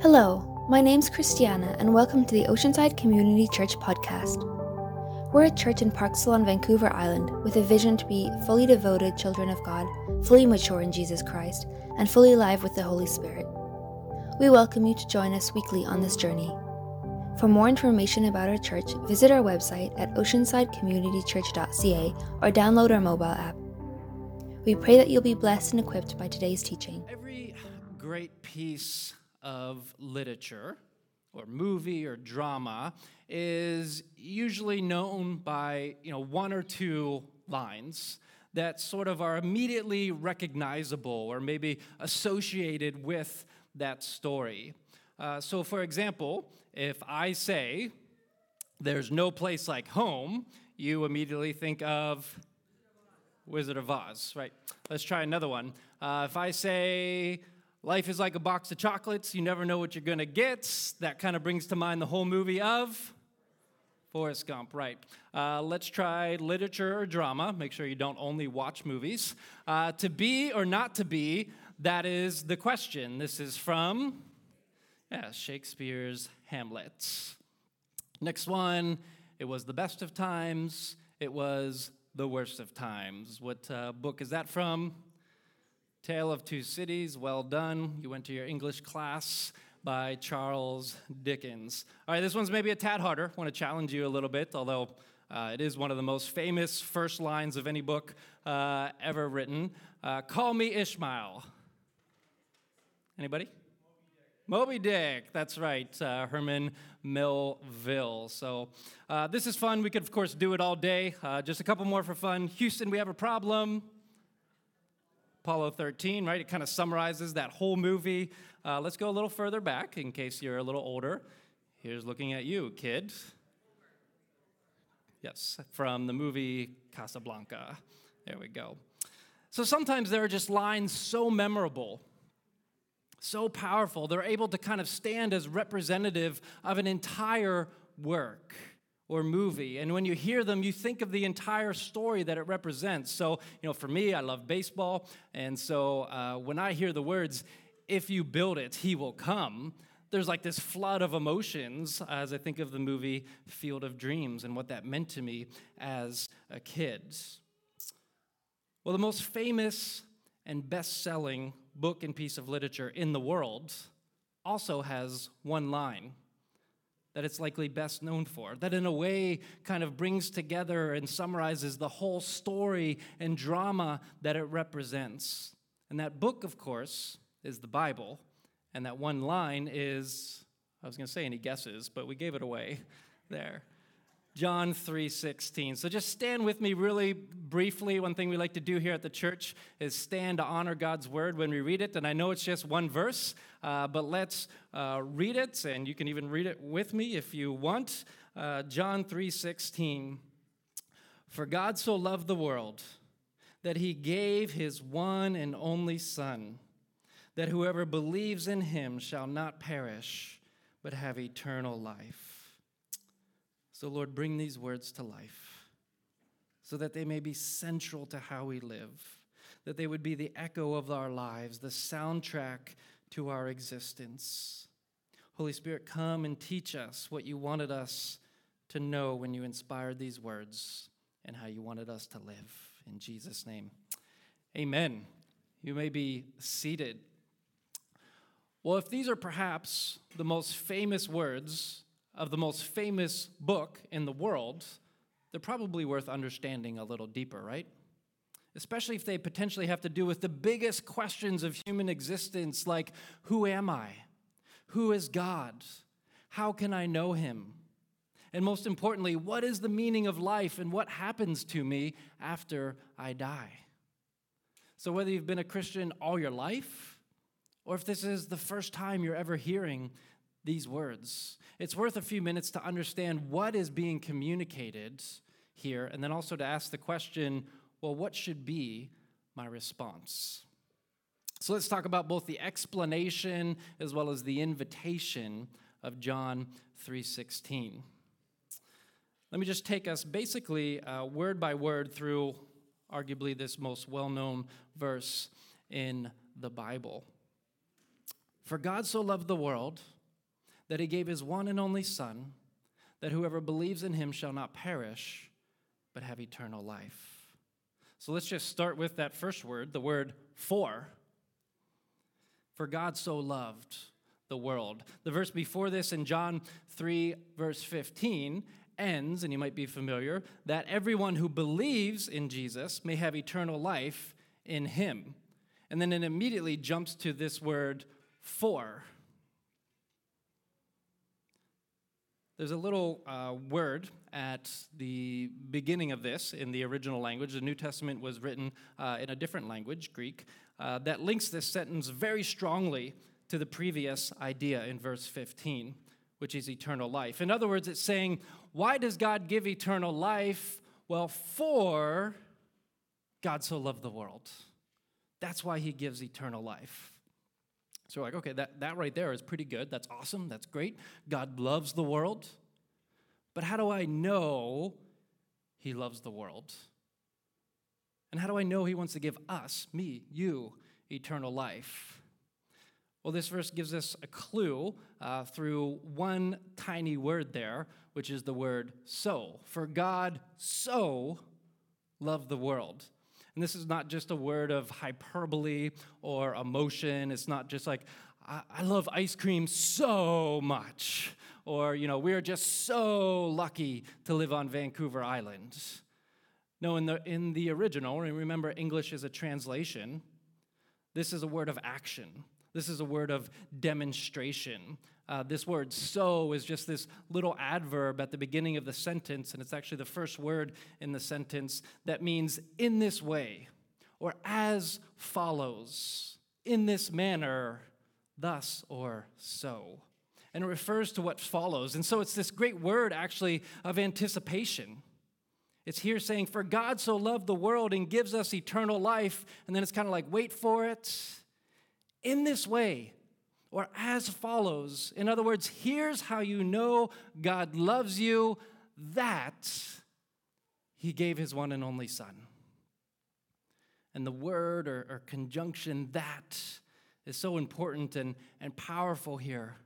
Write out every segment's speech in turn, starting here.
Hello, my name's Christiana, and welcome to the Oceanside Community Church podcast. We're a church in Parksville on Vancouver Island with a vision to be fully devoted children of God, fully mature in Jesus Christ, and fully alive with the Holy Spirit. We welcome you to join us weekly on this journey. For more information about our church, visit our website at oceansidecommunitychurch.ca or download our mobile app. We pray that you'll be blessed and equipped by today's teaching. Every great piece of literature or movie or drama is usually known by you know one or two lines that sort of are immediately recognizable or maybe associated with that story. Uh, so, for example, if I say, There's no place like home, you immediately think of Wizard of Oz, right? Let's try another one. Uh, if I say, Life is like a box of chocolates, you never know what you're gonna get, that kind of brings to mind the whole movie of Forrest Gump, right. Uh, let's try literature or drama. Make sure you don't only watch movies. Uh, to be or not to be, that is the question. This is from yeah, Shakespeare's Hamlet. Next one, it was the best of times, it was the worst of times. What uh, book is that from? Tale of Two Cities, well done. You went to your English class by Charles Dickens. All right, this one's maybe a tad harder. I want to challenge you a little bit, although uh, it is one of the most famous first lines of any book uh, ever written. Uh, Call me Ishmael. Anybody? Moby Dick, that's right, uh, Herman Melville. So uh, this is fun. We could, of course, do it all day. Uh, just a couple more for fun. Houston, we have a problem. Apollo 13, right? It kind of summarizes that whole movie. Uh, let's go a little further back in case you're a little older. Here's looking at you, kid. Yes, from the movie Casablanca. There we go. So sometimes there are just lines so memorable, so powerful, they're able to kind of stand as representative of an entire work or movie. And when you hear them, you think of the entire story that it represents. So, you know, for me, I love baseball. And so uh, when I hear the words, if you build it, he will come, there's like this flood of emotions as I think of the movie Field of Dreams and what that meant to me as a kid. Well, the most famous and best selling book and piece of literature in the world also has one line that it's likely best known for, that in a way kind of brings together and summarizes the whole story and drama that it represents. And that book, of course, is the Bible. And that one line is, I was going to say any guesses, but we gave it away there. John 3:16. So just stand with me really briefly. One thing we like to do here at the church is stand to honor God's word when we read it. And I know it's just one verse, uh, but let's uh, read it, and you can even read it with me if you want. Uh, John 3:16. For God so loved the world that he gave his one and only Son, that whoever believes in him shall not perish, but have eternal life. So, Lord, bring these words to life so that they may be central to how we live, that they would be the echo of our lives, the soundtrack to our existence. Holy Spirit, come and teach us what you wanted us to know when you inspired these words and how you wanted us to live. In Jesus' name, amen. You may be seated. Well, if these are perhaps the most famous words of the most famous book in the world, they're probably worth understanding a little deeper, right? Especially if they potentially have to do with the biggest questions of human existence, like who am I? Who is God? How can I know him? And most importantly, what is the meaning of life and what happens to me after I die? So, whether you've been a Christian all your life, or if this is the first time you're ever hearing these words. It's worth a few minutes to understand what is being communicated here, and then also to ask the question well, what should be my response? So let's talk about both the explanation as well as the invitation of John 3:16. Let me just take us basically uh, word by word through arguably this most well-known verse in the Bible. For God so loved the world that he gave his one and only Son, that whoever believes in him shall not perish, but have eternal life. So let's just start with that first word, the word for. For God so loved the world. The verse before this in John 3, verse 15, ends, and you might be familiar, that everyone who believes in Jesus may have eternal life in him. And then it immediately jumps to this word for. There's a little uh, word at the beginning of this in the original language. The New Testament was written uh, in a different language, Greek, uh, that links this sentence very strongly to the previous idea in verse 15, which is eternal life. In other words, it's saying, why does God give eternal life? Well, for God so loved the world. That's why he gives eternal life. So, like, okay, that, that right there is pretty good. That's awesome. That's great. God loves the world. But how do I know he loves the world? And how do I know he wants to give us, me, you, eternal life? Well, this verse gives us a clue uh, through one tiny word there, which is the word so. For God so loved the world. And this is not just a word of hyperbole or emotion. It's not just like, I, I love ice cream so much. Or, you know, we're just so lucky to live on Vancouver Island. No, in the, in the original, and remember, English is a translation, this is a word of action. This is a word of demonstration. Uh, this word so is just this little adverb at the beginning of the sentence, and it's actually the first word in the sentence that means in this way, or as follows, in this manner, thus, or so. And it refers to what follows. And so it's this great word actually of anticipation. It's here saying, For God so loved the world and gives us eternal life. And then it's kind of like, wait for it. In this way, or as follows. In other words, here's how you know God loves you that he gave his one and only Son. And the word or, or, conjunction that is so important and, and powerful here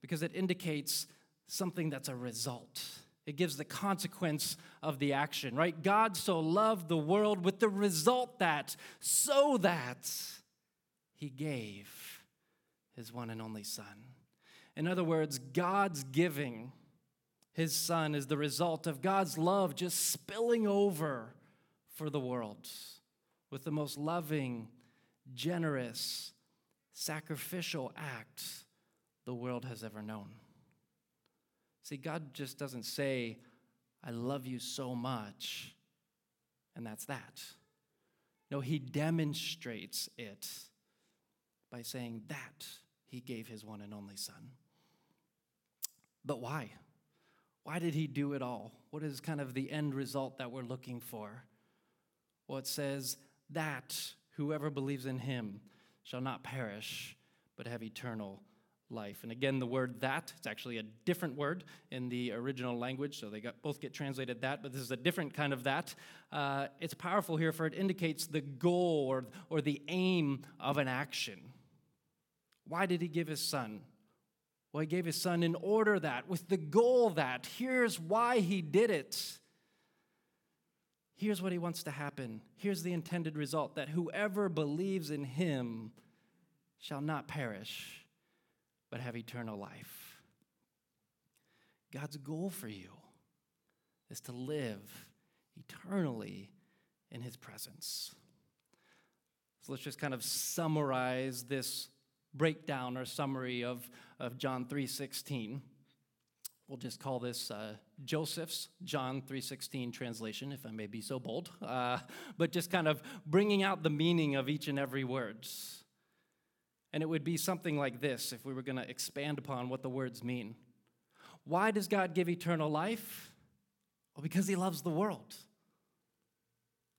because it indicates something that's a result. It gives the consequence of the action, right? God so loved the world with the result that, so that he gave his one and only Son. In other words, God's giving his Son is the result of God's love just spilling over for the world with the most loving, generous, sacrificial act the world has ever known. See, God just doesn't say, I love you so much, and that's that. No, He demonstrates it by saying that he gave his one and only son. But why? Why did he do it all? What is kind of the end result that we're looking for? Well, it says that whoever believes in him shall not perish, but have eternal life. And again, the word that, it's actually a different word in the original language, so they got, both get translated that, but this is a different kind of that. Uh, it's powerful here, for it indicates the goal or, or the aim of an action. Why did he give his son? Well, he gave his son in order that, with the goal that, here's why he did it. Here's what he wants to happen. Here's the intended result that whoever believes in him shall not perish, but have eternal life. God's goal for you is to live eternally in his presence. So let's just kind of summarize this breakdown or summary of, of John 3.16. We'll just call this uh, Joseph's John 3.16 translation, if I may be so bold, uh, but just kind of bringing out the meaning of each and every words. And it would be something like this if we were going to expand upon what the words mean. Why does God give eternal life? Well, because he loves the world.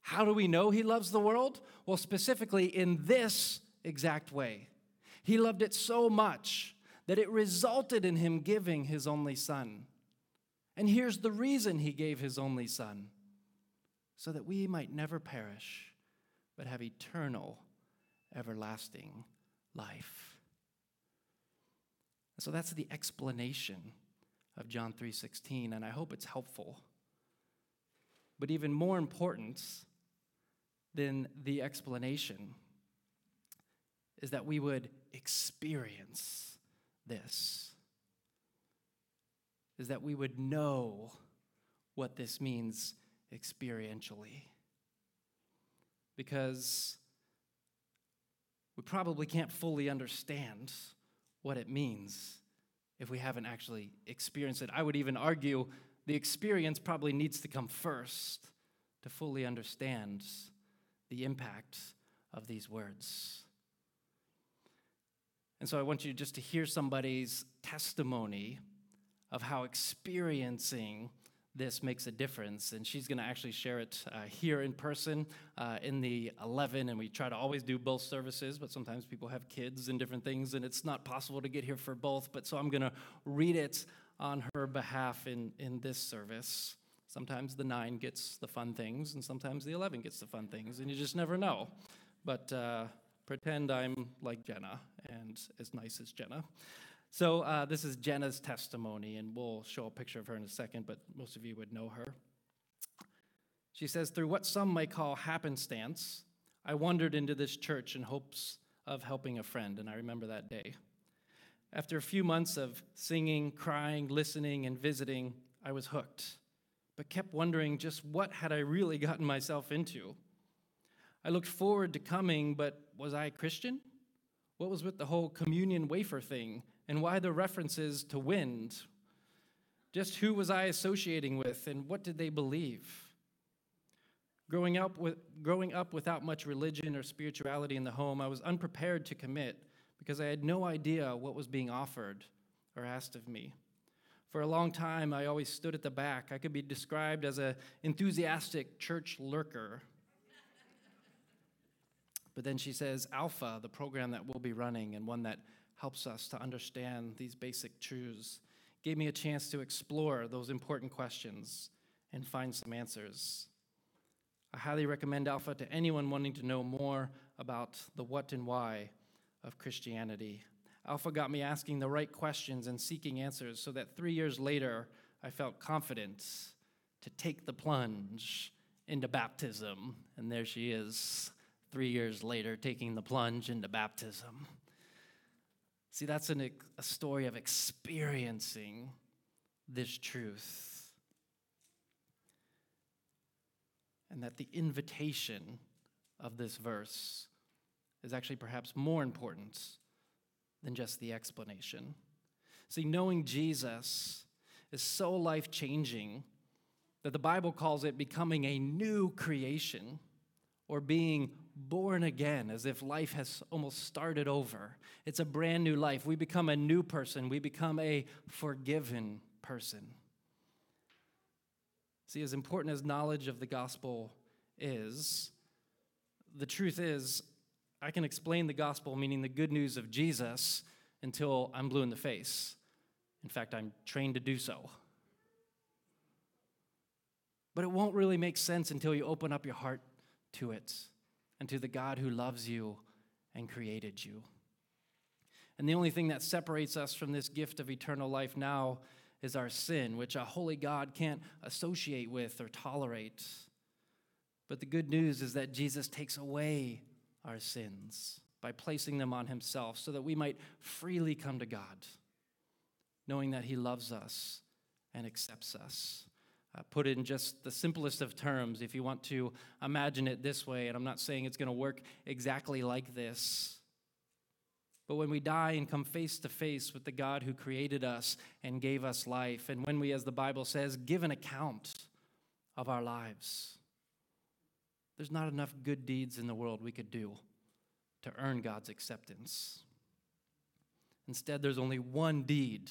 How do we know he loves the world? Well, specifically in this exact way. He loved it so much that it resulted in him giving his only son. And here's the reason he gave his only son so that we might never perish, but have eternal, everlasting life. So that's the explanation of John 3:16 and I hope it's helpful. But even more important than the explanation is that we would experience this. Is that we would know what this means experientially. Because we probably can't fully understand what it means if we haven't actually experienced it. I would even argue the experience probably needs to come first to fully understand the impact of these words. And so I want you just to hear somebody's testimony of how experiencing this makes a difference. And she's going to actually share it uh, here in person uh, in the 11. And we try to always do both services, but sometimes people have kids and different things, and it's not possible to get here for both. But so I'm going to read it on her behalf in, in this service. Sometimes the 9 gets the fun things, and sometimes the 11 gets the fun things, and you just never know. But uh, pretend I'm like Jenna and as nice as Jenna. So, uh, this is Jenna's testimony, and we'll show a picture of her in a second, but most of you would know her. She says, Through what some might call happenstance, I wandered into this church in hopes of helping a friend, and I remember that day. After a few months of singing, crying, listening, and visiting, I was hooked, but kept wondering just what had I really gotten myself into. I looked forward to coming, but was I a Christian? What was with the whole communion wafer thing and why the references to wind? Just who was I associating with and what did they believe? Growing up, with, growing up without much religion or spirituality in the home, I was unprepared to commit because I had no idea what was being offered or asked of me. For a long time, I always stood at the back. I could be described as an enthusiastic church lurker. But then she says, Alpha, the program that we'll be running and one that helps us to understand these basic truths, gave me a chance to explore those important questions and find some answers. I highly recommend Alpha to anyone wanting to know more about the what and why of Christianity. Alpha got me asking the right questions and seeking answers so that three years later, I felt confident to take the plunge into baptism. And there she is, three years later, taking the plunge into baptism. See, that's an, a story of experiencing this truth. And that the invitation of this verse is actually perhaps more important than just the explanation. See, knowing Jesus is so life changing that the Bible calls it becoming a new creation or being born again, as if life has almost started over. It's a brand new life. We become a new person, we become a forgiven person. See, as important as knowledge of the gospel is, the truth is, I can explain the gospel, meaning the good news of Jesus, until I'm blue in the face. In fact, I'm trained to do so. But it won't really make sense until you open up your heart to it and to the God who loves you and created you. And the only thing that separates us from this gift of eternal life now is our sin, which a holy God can't associate with or tolerate. But the good news is that Jesus takes away our sins by placing them on himself so that we might freely come to God, knowing that he loves us and accepts us. Uh, put in just the simplest of terms, if you want to imagine it this way, and I'm not saying it's going to work exactly like this. But when we die and come face to face with the God who created us and gave us life, and when we, as the Bible says, give an account of our lives, there's not enough good deeds in the world we could do to earn God's acceptance. Instead, there's only one deed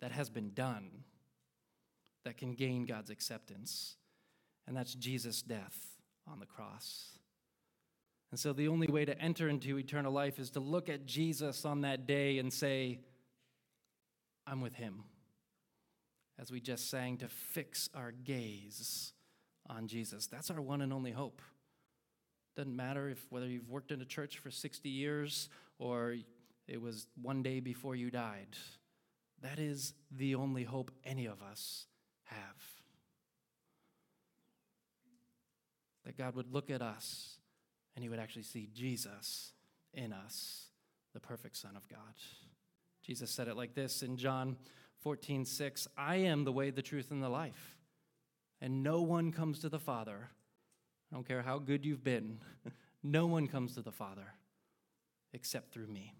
that has been done that can gain God's acceptance, and that's Jesus' death on the cross. And so, the only way to enter into eternal life is to look at Jesus on that day and say, I'm with him. As we just sang, to fix our gaze on Jesus. That's our one and only hope. Doesn't matter if whether you've worked in a church for 60 years or it was one day before you died. That is the only hope any of us have. That God would look at us and he would actually see Jesus in us, the perfect Son of God. Jesus said it like this in John 14, 6 I am the way, the truth, and the life. And no one comes to the Father. I don't care how good you've been, no one comes to the Father except through me.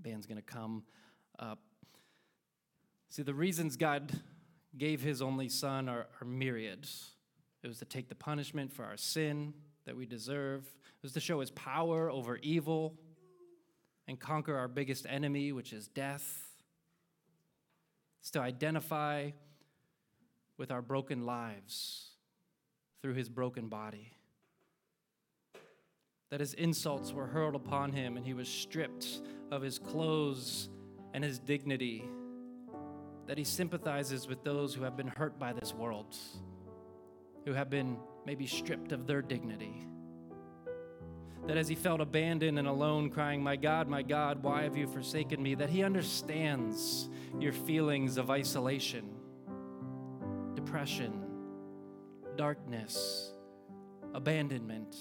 Band's going to come up. See, the reasons God gave his only son are, are myriad. It was to take the punishment for our sin that we deserve, it was to show his power over evil and conquer our biggest enemy, which is death. It's to identify with our broken lives through his broken body. That his insults were hurled upon him and he was stripped of his clothes and his dignity. That he sympathizes with those who have been hurt by this world, who have been maybe stripped of their dignity that as he felt abandoned and alone, crying, My God, my God, why have you forsaken me? That he understands your feelings of isolation, depression, darkness, abandonment.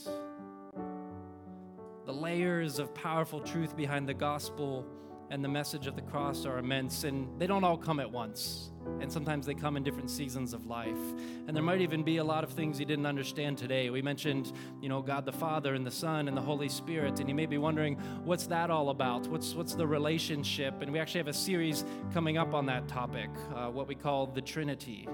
The layers of powerful truth behind the gospel and the message of the cross are immense, and they don't all come at once. And sometimes they come in different seasons of life. And there might even be a lot of things you didn't understand today. We mentioned, you know, God the Father and the Son and the Holy Spirit, and you may be wondering, what's that all about? What's what's the relationship? And we actually have a series coming up on that topic, uh, what we call the Trinity.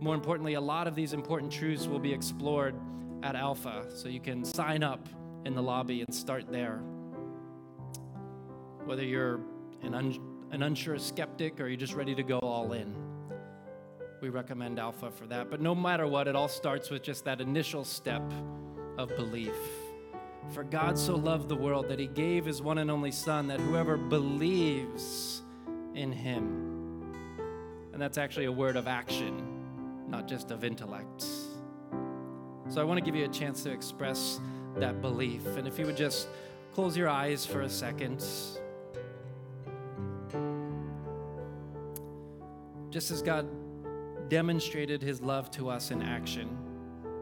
More importantly, a lot of these important truths will be explored at Alpha, so you can sign up in the lobby and start there whether you're an, un- an unsure skeptic or you're just ready to go all in. We recommend Alpha for that. But no matter what, it all starts with just that initial step of belief. For God so loved the world that he gave his one and only Son, that whoever believes in him, and that's actually a word of action, not just of intellect. So I want to give you a chance to express that belief. And if you would just close your eyes for a second. Just as God demonstrated his love to us in action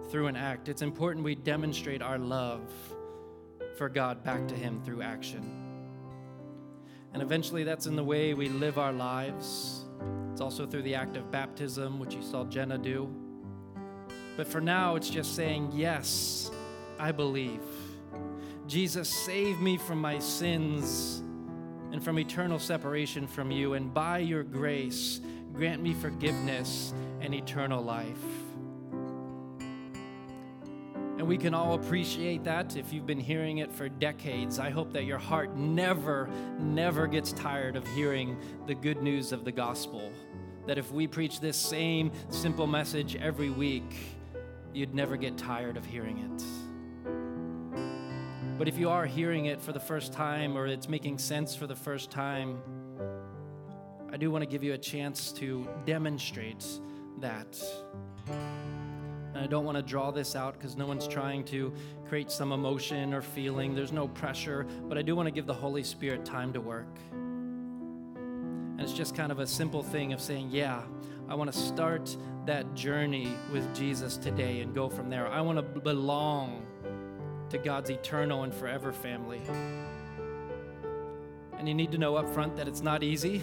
through an act, it's important we demonstrate our love for God back to him through action. And eventually, that's in the way we live our lives. It's also through the act of baptism, which you saw Jenna do. But for now, it's just saying, Yes, I believe. Jesus, save me from my sins and from eternal separation from you. And by your grace, Grant me forgiveness and eternal life. And we can all appreciate that if you've been hearing it for decades. I hope that your heart never, never gets tired of hearing the good news of the gospel. That if we preach this same simple message every week, you'd never get tired of hearing it. But if you are hearing it for the first time or it's making sense for the first time, I do want to give you a chance to demonstrate that. And I don't want to draw this out because no one's trying to create some emotion or feeling. There's no pressure, but I do want to give the Holy Spirit time to work. And it's just kind of a simple thing of saying, yeah, I want to start that journey with Jesus today and go from there. I want to belong to God's eternal and forever family. And you need to know up front that it's not easy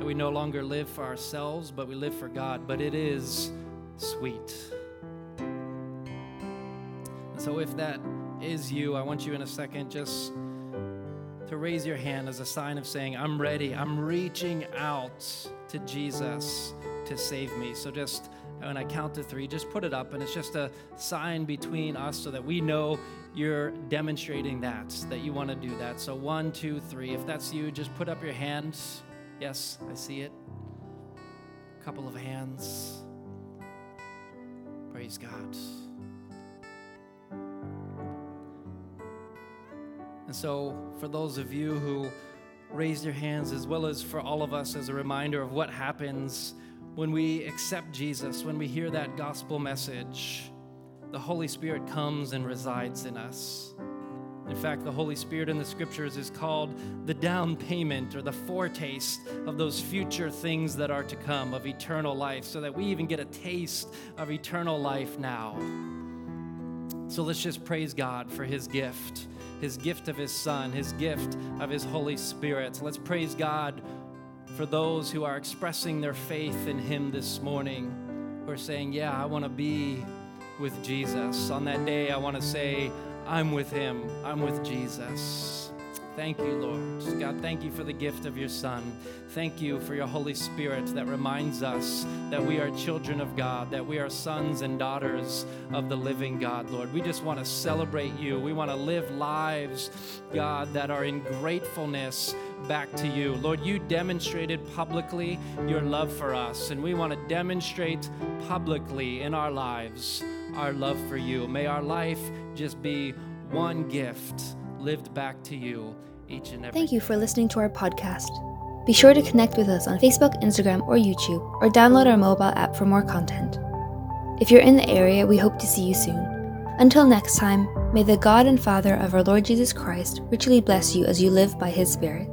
that we no longer live for ourselves, but we live for God. But it is sweet. And so, if that is you, I want you in a second just to raise your hand as a sign of saying, I'm ready. I'm reaching out to Jesus to save me. So, just when I count to three, just put it up, and it's just a sign between us so that we know you're demonstrating that, that you want to do that. So, one, two, three. If that's you, just put up your hands. Yes, I see it. A couple of hands. Praise God. And so, for those of you who raised your hands, as well as for all of us, as a reminder of what happens when we accept Jesus, when we hear that gospel message, the Holy Spirit comes and resides in us. In fact, the Holy Spirit in the scriptures is called the down payment or the foretaste of those future things that are to come, of eternal life, so that we even get a taste of eternal life now. So let's just praise God for His gift, His gift of His Son, His gift of His Holy Spirit. Let's praise God for those who are expressing their faith in Him this morning, who are saying, Yeah, I want to be with Jesus. On that day, I want to say, I'm with Him, I'm with Jesus. Thank you, Lord. God, thank you for the gift of your Son. Thank you for your Holy Spirit that reminds us that we are children of God, that we are sons and daughters of the living God, Lord. We just want to celebrate you. We want to live lives, God, that are in gratefulness back to you. Lord, you demonstrated publicly your love for us, and we want to demonstrate publicly in our lives our love for you. May our life just be one gift lived back to you each and every Thank you for listening to our podcast. Be sure to connect with us on Facebook, Instagram, or YouTube, or download our mobile app for more content. If you're in the area, we hope to see you soon. Until next time, may the God and Father of our Lord Jesus Christ richly bless you as you live by his Spirit.